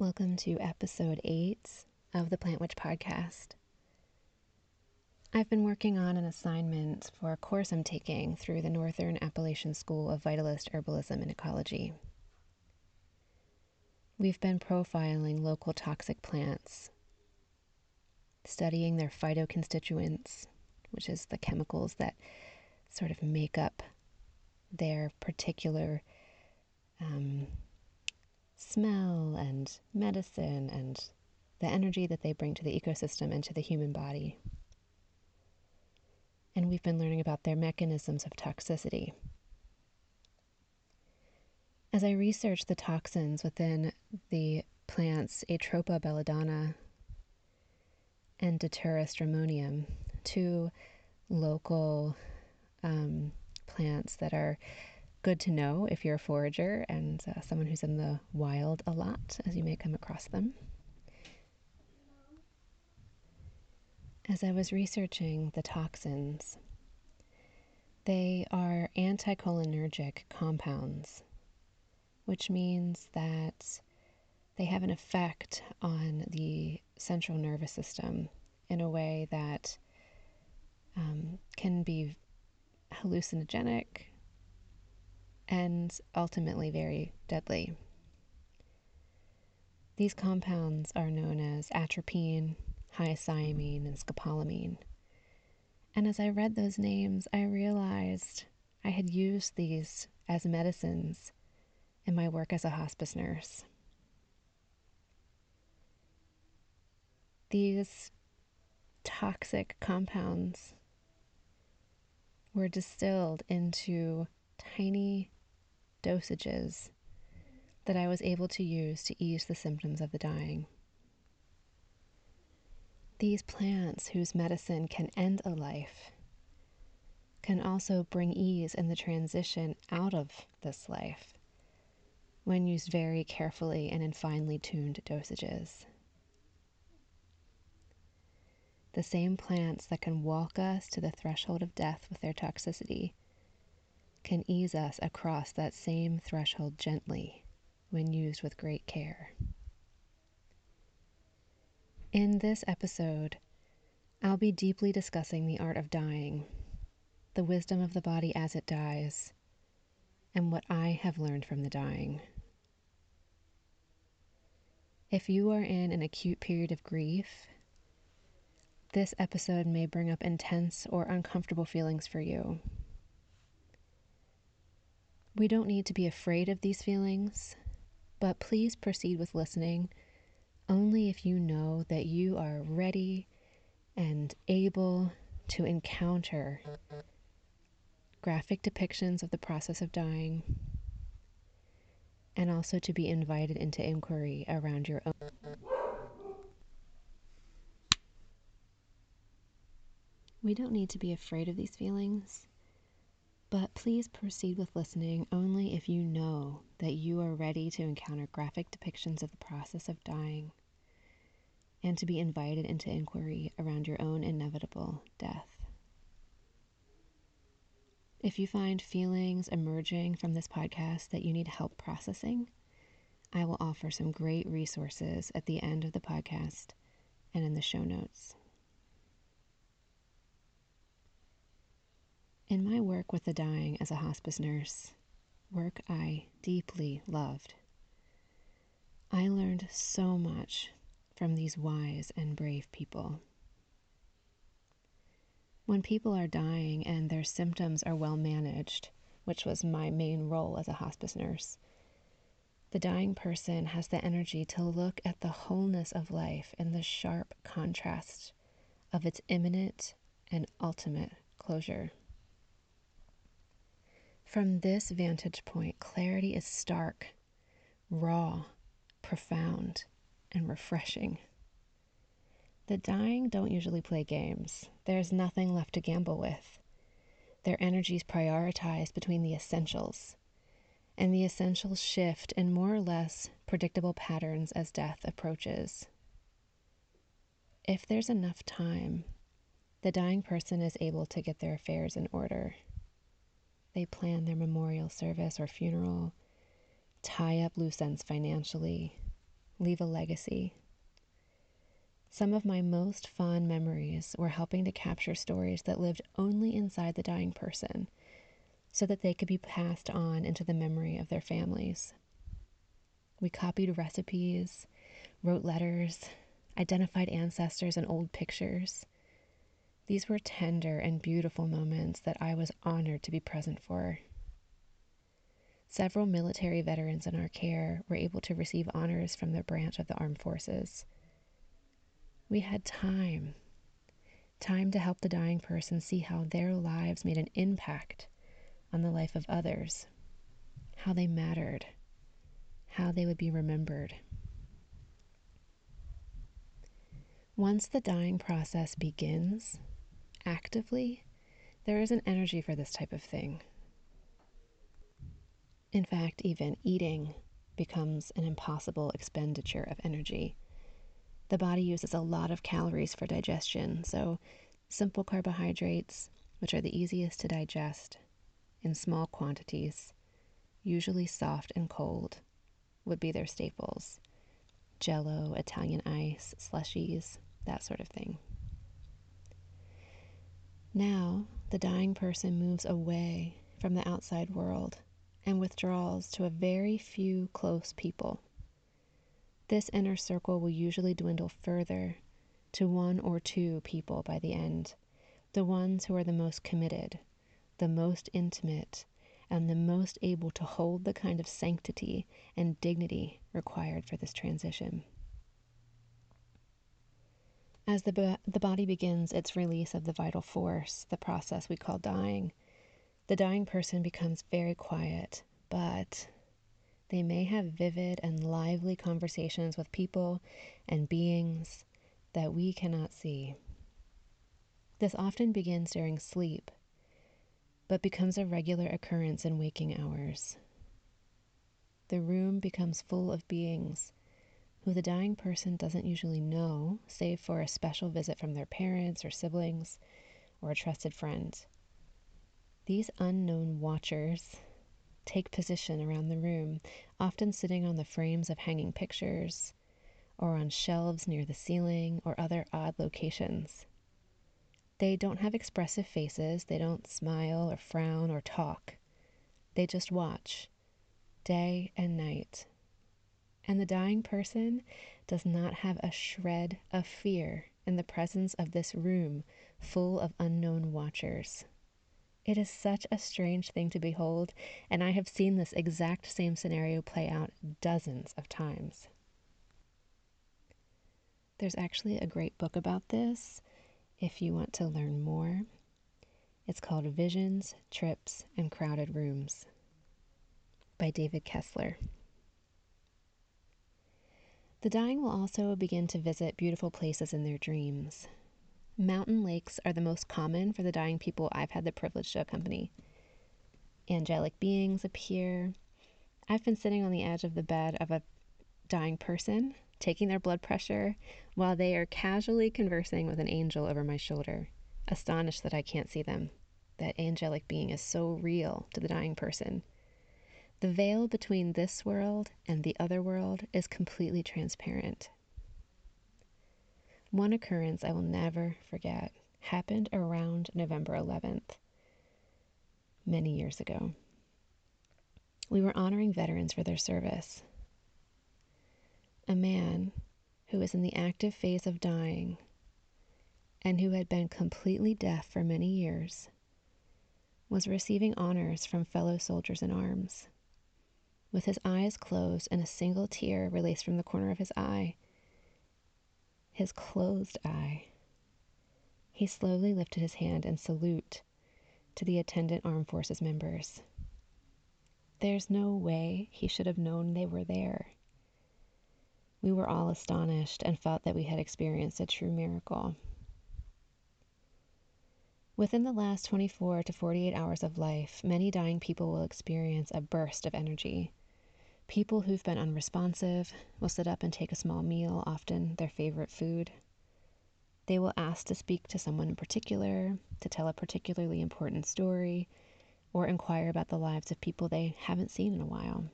Welcome to episode eight of the Plant Witch podcast. I've been working on an assignment for a course I'm taking through the Northern Appalachian School of Vitalist Herbalism and Ecology. We've been profiling local toxic plants, studying their phytoconstituents, which is the chemicals that sort of make up their particular um, smell and medicine and the energy that they bring to the ecosystem and to the human body. And we've been learning about their mechanisms of toxicity. As I researched the toxins within the plants Atropa belladonna and Datura stramonium, two local um, plants that are good to know if you're a forager and uh, someone who's in the wild a lot, as you may come across them. As I was researching the toxins, they are anticholinergic compounds, which means that they have an effect on the central nervous system in a way that um, can be hallucinogenic, and ultimately very deadly. These compounds are known as atropine, hyoscyamine, and scopolamine. And as I read those names, I realized I had used these as medicines in my work as a hospice nurse. These toxic compounds were distilled into tiny dosages that I was able to use to ease the symptoms of the dying. These plants, whose medicine can end a life, can also bring ease in the transition out of this life when used very carefully and in finely tuned dosages. The same plants that can walk us to the threshold of death with their toxicity can ease us across that same threshold gently when used with great care. In this episode, I'll be deeply discussing the art of dying, the wisdom of the body as it dies, and what I have learned from the dying. If you are in an acute period of grief, this episode may bring up intense or uncomfortable feelings for you. We don't need to be afraid of these feelings, but please proceed with listening only if you know that you are ready and able to encounter graphic depictions of the process of dying and also to be invited into inquiry around your own. We don't need to be afraid of these feelings. But please proceed with listening only if you know that you are ready to encounter graphic depictions of the process of dying and to be invited into inquiry around your own inevitable death. If you find feelings emerging from this podcast that you need help processing, I will offer some great resources at the end of the podcast and in the show notes. In my work with the dying as a hospice nurse, work I deeply loved, I learned so much from these wise and brave people. When people are dying and their symptoms are well managed, which was my main role as a hospice nurse, the dying person has the energy to look at the wholeness of life in the sharp contrast of its imminent and ultimate closure. From this vantage point, clarity is stark, raw, profound, and refreshing. The dying don't usually play games. There's nothing left to gamble with. Their energies prioritize between the essentials, and the essentials shift in more or less predictable patterns as death approaches. If there's enough time, the dying person is able to get their affairs in order. They plan their memorial service or funeral, tie up loose ends financially, leave a legacy. Some of my most fond memories were helping to capture stories that lived only inside the dying person so that they could be passed on into the memory of their families. We copied recipes, wrote letters, identified ancestors and old pictures. These were tender and beautiful moments that I was honored to be present for. Several military veterans in our care were able to receive honors from their branch of the armed forces. We had time, time to help the dying person see how their lives made an impact on the life of others, how they mattered, how they would be remembered. Once the dying process begins actively, there is an energy for this type of thing. In fact, even eating becomes an impossible expenditure of energy. The body uses a lot of calories for digestion, so simple carbohydrates, which are the easiest to digest in small quantities, usually soft and cold, would be their staples. Jello, Italian ice, slushies, that sort of thing. Now, the dying person moves away from the outside world and withdraws to a very few close people. This inner circle will usually dwindle further to one or two people by the end, the ones who are the most committed, the most intimate, and the most able to hold the kind of sanctity and dignity required for this transition. As the, the body begins its release of the vital force, the process we call dying, the dying person becomes very quiet, but they may have vivid and lively conversations with people and beings that we cannot see. This often begins during sleep, but becomes a regular occurrence in waking hours. The room becomes full of beings who the dying person doesn't usually know, save for a special visit from their parents or siblings or a trusted friend. These unknown watchers take position around the room, often sitting on the frames of hanging pictures or on shelves near the ceiling or other odd locations. They don't have expressive faces, they don't smile or frown or talk. They just watch, day and night, and the dying person does not have a shred of fear in the presence of this room full of unknown watchers. It is such a strange thing to behold, and I have seen this exact same scenario play out dozens of times. There's actually a great book about this if you want to learn more. It's called Visions, Trips, and Crowded Rooms by David Kessler. The dying will also begin to visit beautiful places in their dreams. Mountain lakes are the most common for the dying people I've had the privilege to accompany. Angelic beings appear. I've been sitting on the edge of the bed of a dying person, taking their blood pressure, while they are casually conversing with an angel over my shoulder, astonished that I can't see them. That angelic being is so real to the dying person. The veil between this world and the other world is completely transparent. One occurrence I will never forget happened around November 11th, many years ago. We were honoring veterans for their service. A man who was in the active phase of dying and who had been completely deaf for many years was receiving honors from fellow soldiers in arms. With his eyes closed and a single tear released from the corner of his eye, his closed eye, he slowly lifted his hand in salute to the attendant armed forces members. There's no way he should have known they were there. We were all astonished and felt that we had experienced a true miracle. Within the last 24 to 48 hours of life, many dying people will experience a burst of energy People who've been unresponsive will sit up and take a small meal, often their favorite food. They will ask to speak to someone in particular, to tell a particularly important story, or inquire about the lives of people they haven't seen in a while.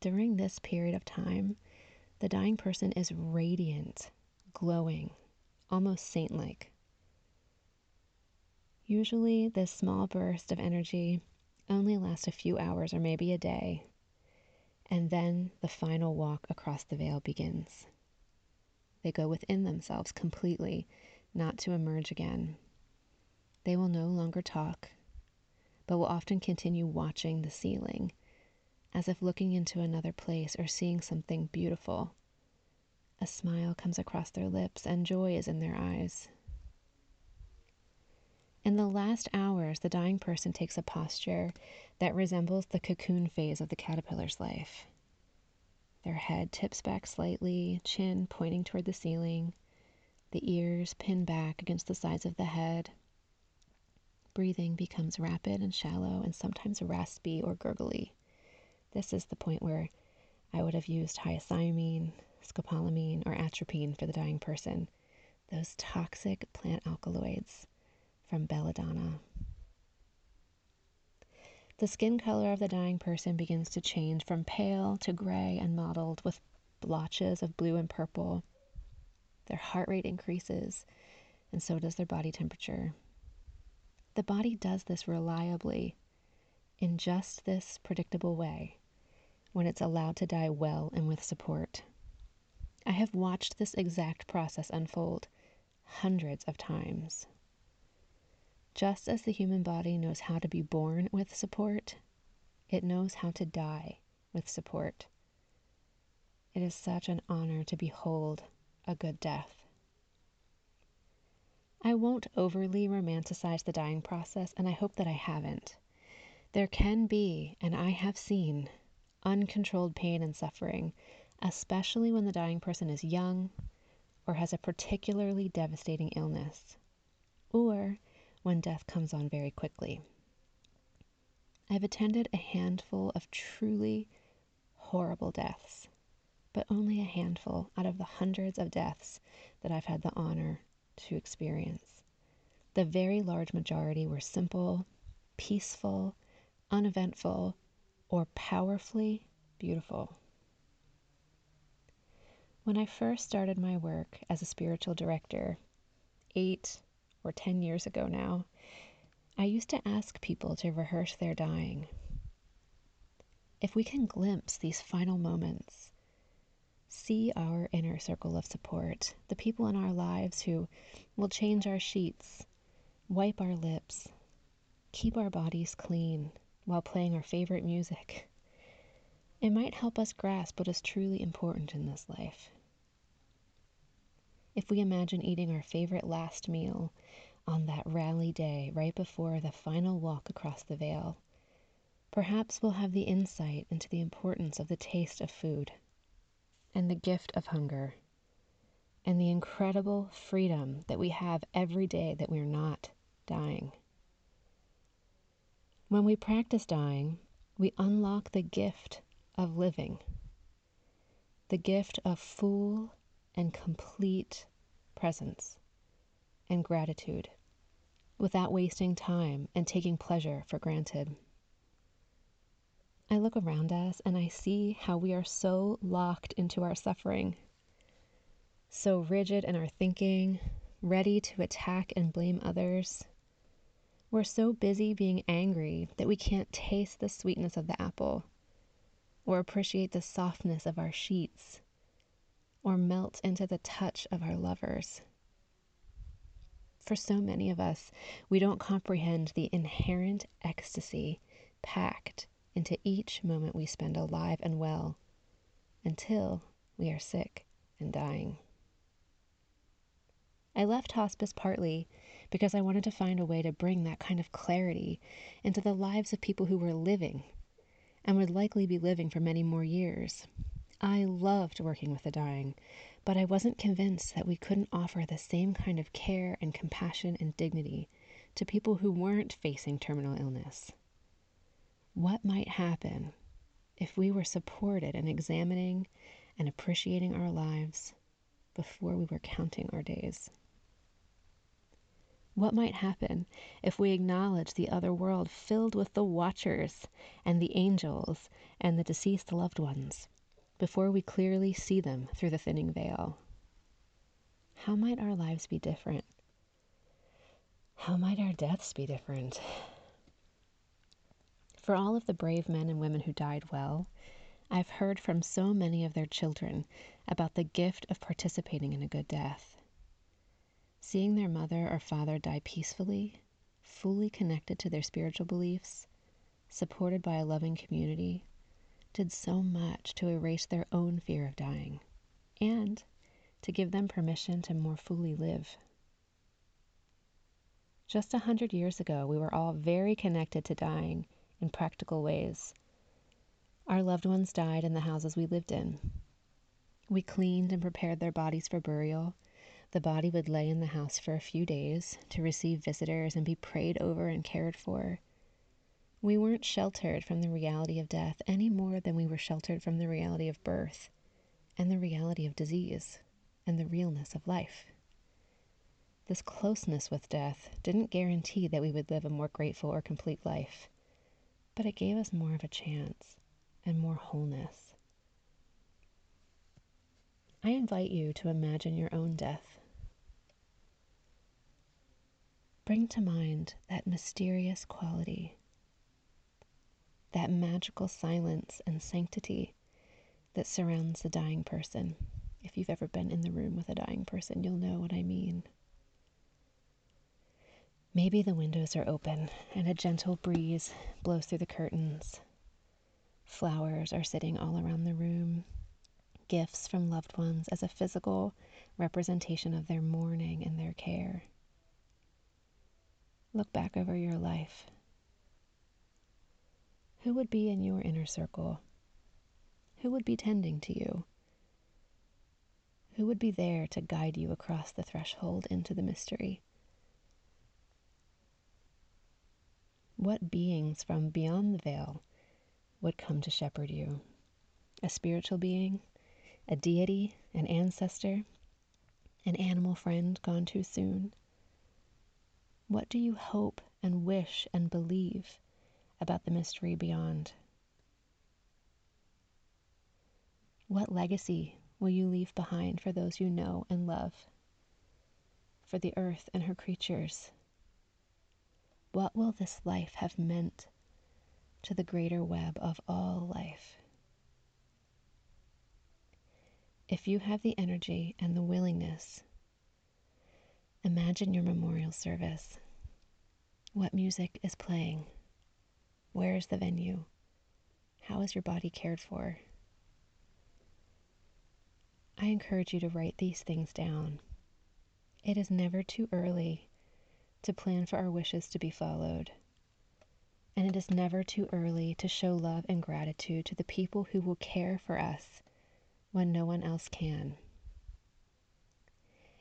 During this period of time, The dying person is radiant, glowing, almost saint like. Usually, this small burst of energy only lasts a few hours or maybe a day, and then the final walk across the veil begins. They go within themselves completely, not to emerge again. They will no longer talk, but will often continue watching the ceiling, as if looking into another place or seeing something beautiful. A smile comes across their lips, and joy is in their eyes. In the last hours, the dying person takes a posture that resembles the cocoon phase of the caterpillar's life. Their head tips back slightly, chin pointing toward the ceiling, the ears pinned back against the sides of the head. Breathing becomes rapid and shallow and sometimes raspy or gurgly. This is the point where I would have used hyoscyamine, scopolamine, or atropine for the dying person, those toxic plant alkaloids from belladonna. The skin color of the dying person begins to change from pale to gray and mottled with blotches of blue and purple. Their heart rate increases, and so does their body temperature. The body does this reliably in just this predictable way when it's allowed to die well and with support. I have watched this exact process unfold hundreds of times. Just as the human body knows how to be born with support, it knows how to die with support. It is such an honor to behold a good death. I won't overly romanticize the dying process, and I hope that I haven't. There can be, and I have seen, uncontrolled pain and suffering, especially when the dying person is young or has a particularly devastating illness, or when death comes on very quickly. I've attended a handful of truly horrible deaths, but only a handful out of the hundreds of deaths that I've had the honor to experience. The very large majority were simple, peaceful, uneventful, or powerfully beautiful. When I first started my work as a spiritual director, eight or 10 years ago now, I used to ask people to rehearse their dying. If we can glimpse these final moments, see our inner circle of support, the people in our lives who will change our sheets, wipe our lips, keep our bodies clean while playing our favorite music, it might help us grasp what is truly important in this life. If we imagine eating our favorite last meal on that rally day right before the final walk across the veil, perhaps we'll have the insight into the importance of the taste of food and the gift of hunger and the incredible freedom that we have every day that we're not dying. When we practice dying, we unlock the gift of living, the gift of full and complete presence and gratitude without wasting time and taking pleasure for granted. I look around us and I see how we are so locked into our suffering, so rigid in our thinking, ready to attack and blame others. We're so busy being angry that we can't taste the sweetness of the apple, or appreciate the softness of our sheets, or melt into the touch of our lovers. For so many of us, we don't comprehend the inherent ecstasy packed into each moment we spend alive and well until we are sick and dying. I left hospice partly because I wanted to find a way to bring that kind of clarity into the lives of people who were living and would likely be living for many more years. I loved working with the dying, but I wasn't convinced that we couldn't offer the same kind of care and compassion and dignity to people who weren't facing terminal illness. What might happen if we were supported in examining and appreciating our lives before we were counting our days? What might happen if we acknowledged the other world filled with the watchers and the angels and the deceased loved ones? Before we clearly see them through the thinning veil. How might our lives be different? How might our deaths be different? For all of the brave men and women who died well, I've heard from so many of their children about the gift of participating in a good death. Seeing their mother or father die peacefully, fully connected to their spiritual beliefs, supported by a loving community, did so much to erase their own fear of dying and to give them permission to more fully live. Just a hundred years ago, we were all very connected to dying in practical ways. Our loved ones died in the houses we lived in. We cleaned and prepared their bodies for burial. The body would lay in the house for a few days to receive visitors and be prayed over and cared for. We weren't sheltered from the reality of death any more than we were sheltered from the reality of birth and the reality of disease and the realness of life. This closeness with death didn't guarantee that we would live a more grateful or complete life but it gave us more of a chance and more wholeness. I invite you to imagine your own death. Bring to mind that mysterious quality, that magical silence and sanctity that surrounds the dying person. If you've ever been in the room with a dying person, you'll know what I mean. Maybe the windows are open and a gentle breeze blows through the curtains. Flowers are sitting all around the room, gifts from loved ones as a physical representation of their mourning and their care. Look back over your life. Who would be in your inner circle? Who would be tending to you? Who would be there to guide you across the threshold into the mystery? what beings from beyond the veil would come to shepherd you? A spiritual being, a deity, an ancestor, an animal friend gone too soon? What do you hope and wish and believe about the mystery beyond? What legacy will you leave behind for those you know and love? For the earth and her creatures? What will this life have meant to the greater web of all life? If you have the energy and the willingness, imagine your memorial service. What music is playing? Where is the venue? How is your body cared for? I encourage you to write these things down. It is never too early to plan for our wishes to be followed. And it is never too early to show love and gratitude to the people who will care for us when no one else can.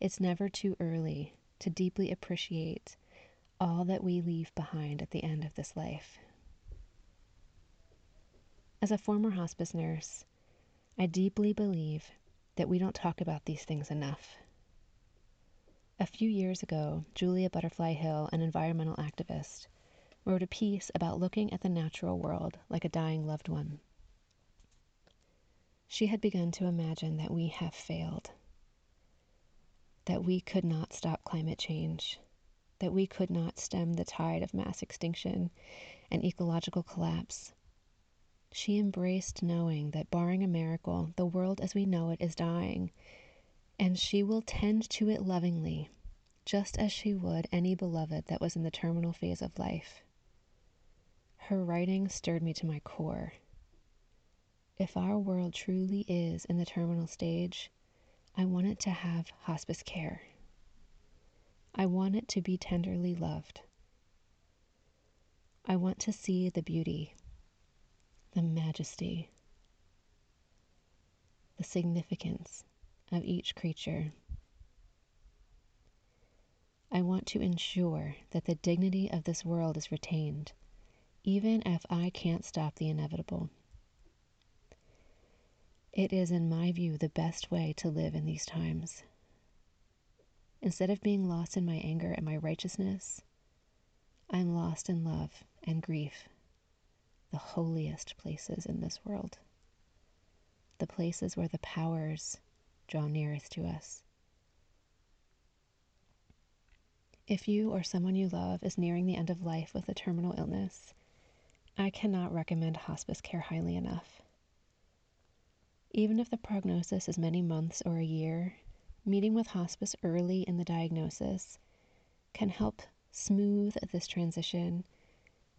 It's never too early to deeply appreciate all that we leave behind at the end of this life. As a former hospice nurse, I deeply believe that we don't talk about these things enough. A few years ago, Julia Butterfly Hill, an environmental activist, wrote a piece about looking at the natural world like a dying loved one. She had begun to imagine that we have failed, that we could not stop climate change, that we could not stem the tide of mass extinction and ecological collapse. She embraced knowing that, barring a miracle, the world as we know it is dying and she will tend to it lovingly, just as she would any beloved that was in the terminal phase of life. Her writing stirred me to my core. If our world truly is in the terminal stage, I want it to have hospice care. I want it to be tenderly loved. I want to see the beauty, the majesty, the significance of each creature. I want to ensure that the dignity of this world is retained, even if I can't stop the inevitable. It is, in my view, the best way to live in these times. Instead of being lost in my anger and my righteousness, I'm lost in love and grief, the holiest places in this world. the places where the powers draw nearest to us. If you or someone you love is nearing the end of life with a terminal illness, I cannot recommend hospice care highly enough. Even if the prognosis is many months or a year, meeting with hospice early in the diagnosis can help smooth this transition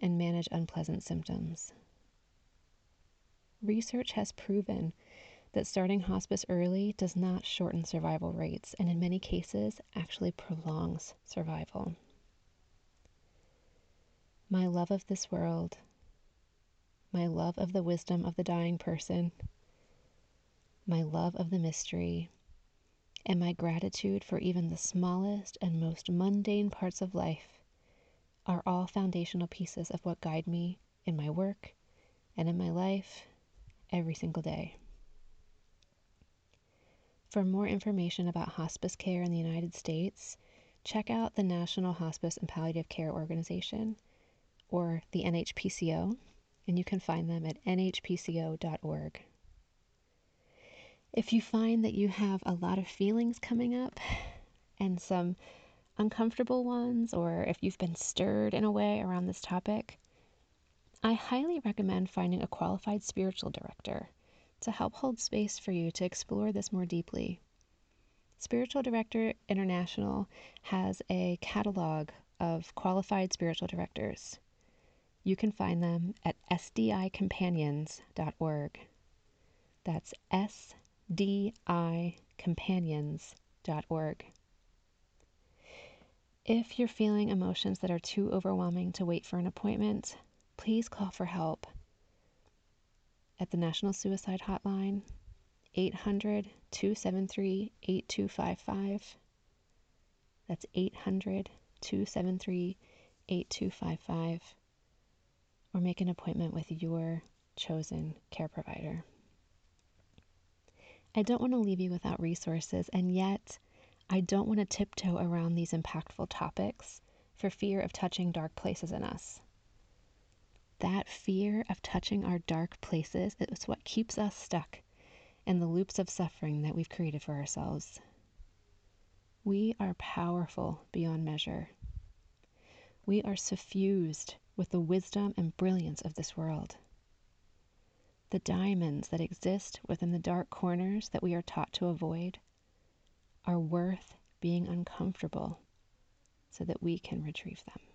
and manage unpleasant symptoms. Research has proven that starting hospice early does not shorten survival rates and, in many cases, actually prolongs survival. My love of this world, my love of the wisdom of the dying person, my love of the mystery, and my gratitude for even the smallest and most mundane parts of life are all foundational pieces of what guide me in my work and in my life every single day. For more information about hospice care in the United States, check out the National Hospice and Palliative Care Organization, or the NHPCO, and you can find them at nhpco.org. If you find that you have a lot of feelings coming up and some uncomfortable ones, or if you've been stirred in a way around this topic, I highly recommend finding a qualified spiritual director to help hold space for you to explore this more deeply. Spiritual Director International has a catalog of qualified spiritual directors. You can find them at sdicompanions.org. That's sdicompanions.org. If you're feeling emotions that are too overwhelming to wait for an appointment, please call for help at the National Suicide Hotline, 800 273 8255. That's 800 273 8255. Or make an appointment with your chosen care provider. I don't want to leave you without resources, and yet I don't want to tiptoe around these impactful topics for fear of touching dark places in us that fear of touching our dark places is what keeps us stuck in the loops of suffering that we've created for ourselves. We are powerful beyond measure. We are suffused with the wisdom and brilliance of this world. The diamonds that exist within the dark corners that we are taught to avoid are worth being uncomfortable so that we can retrieve them.